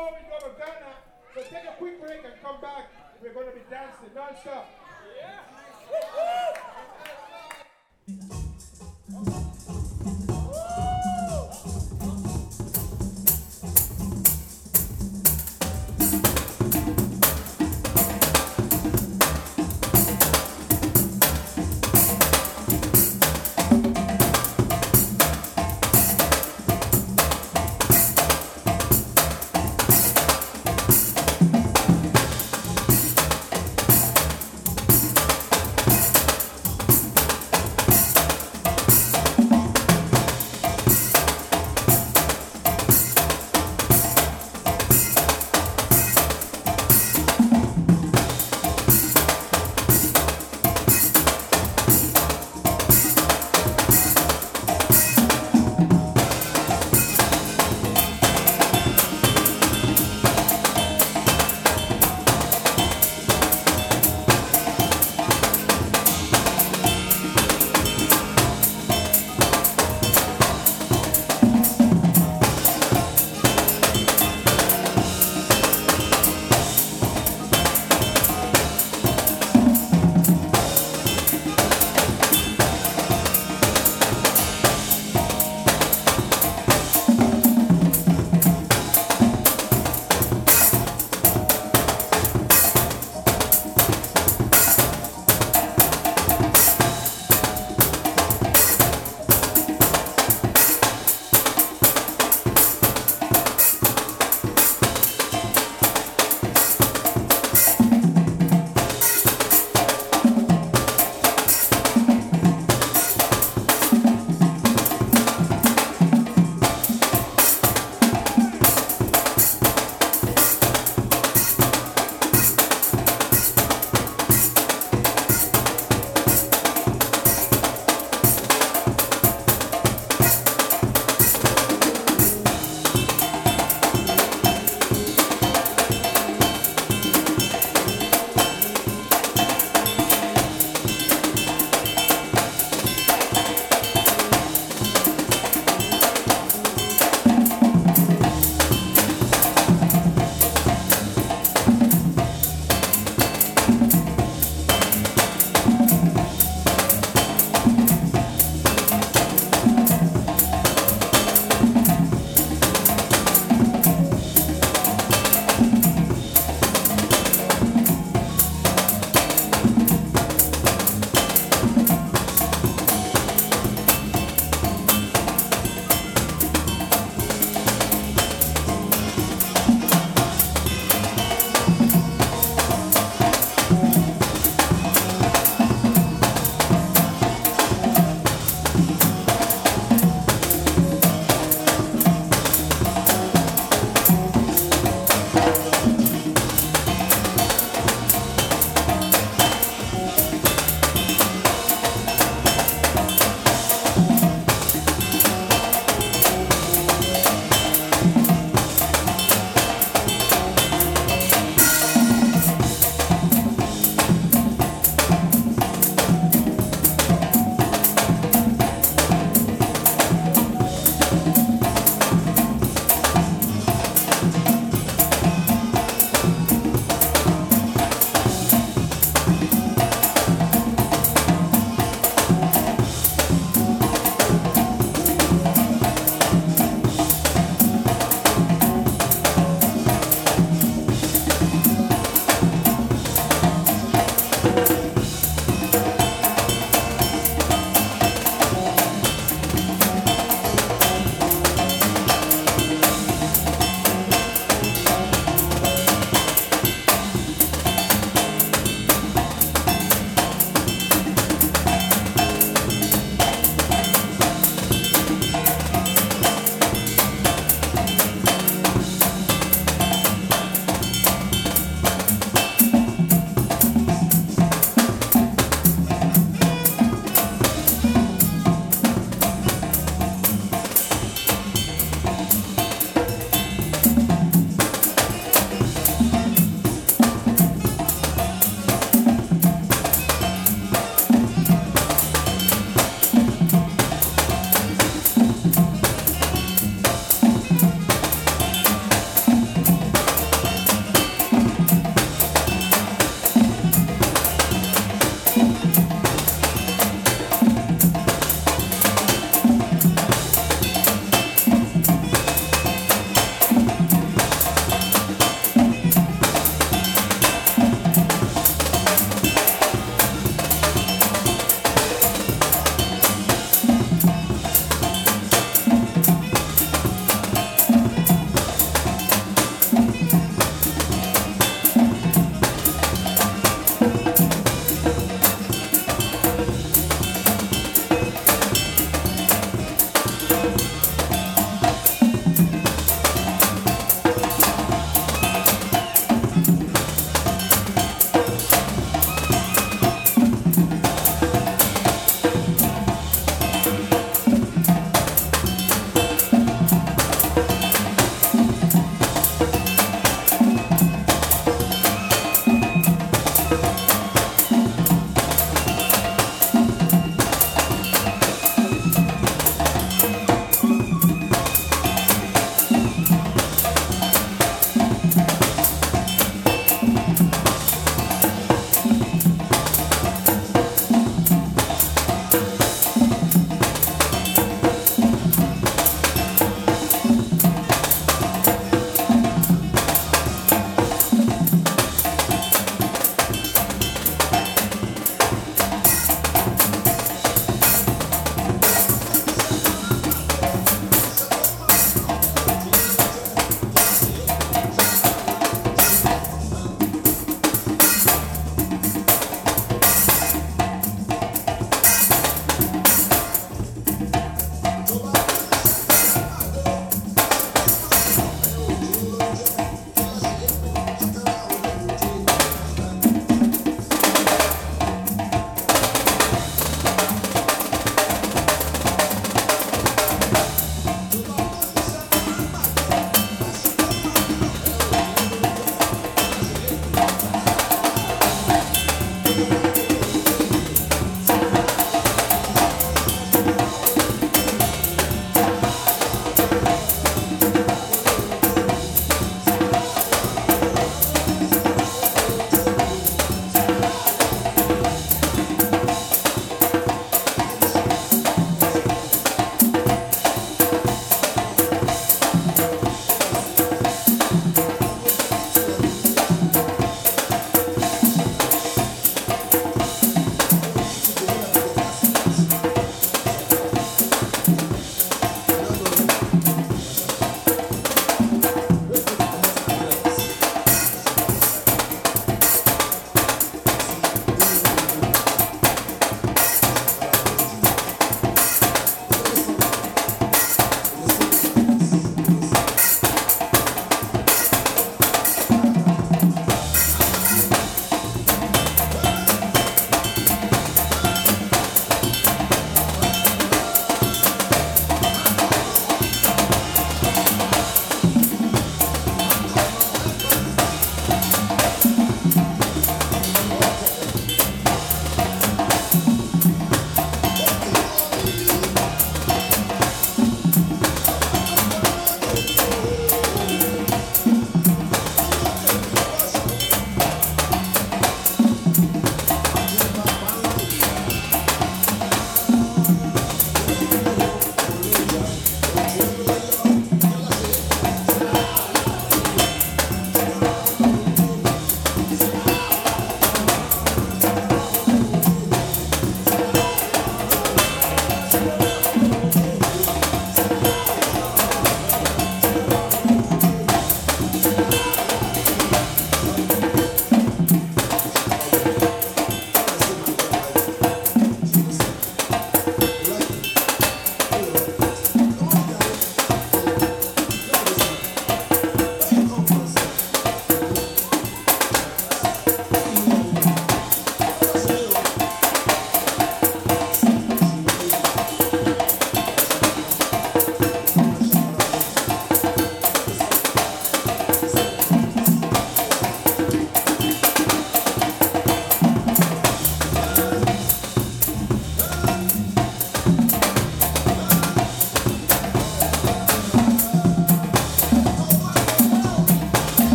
to Congo, we go to Ghana. So take a quick break and come back. We're going to be dancing non-stop. DJ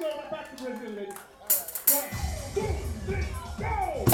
I'm back to Brazil, ladies. One, two, three, go!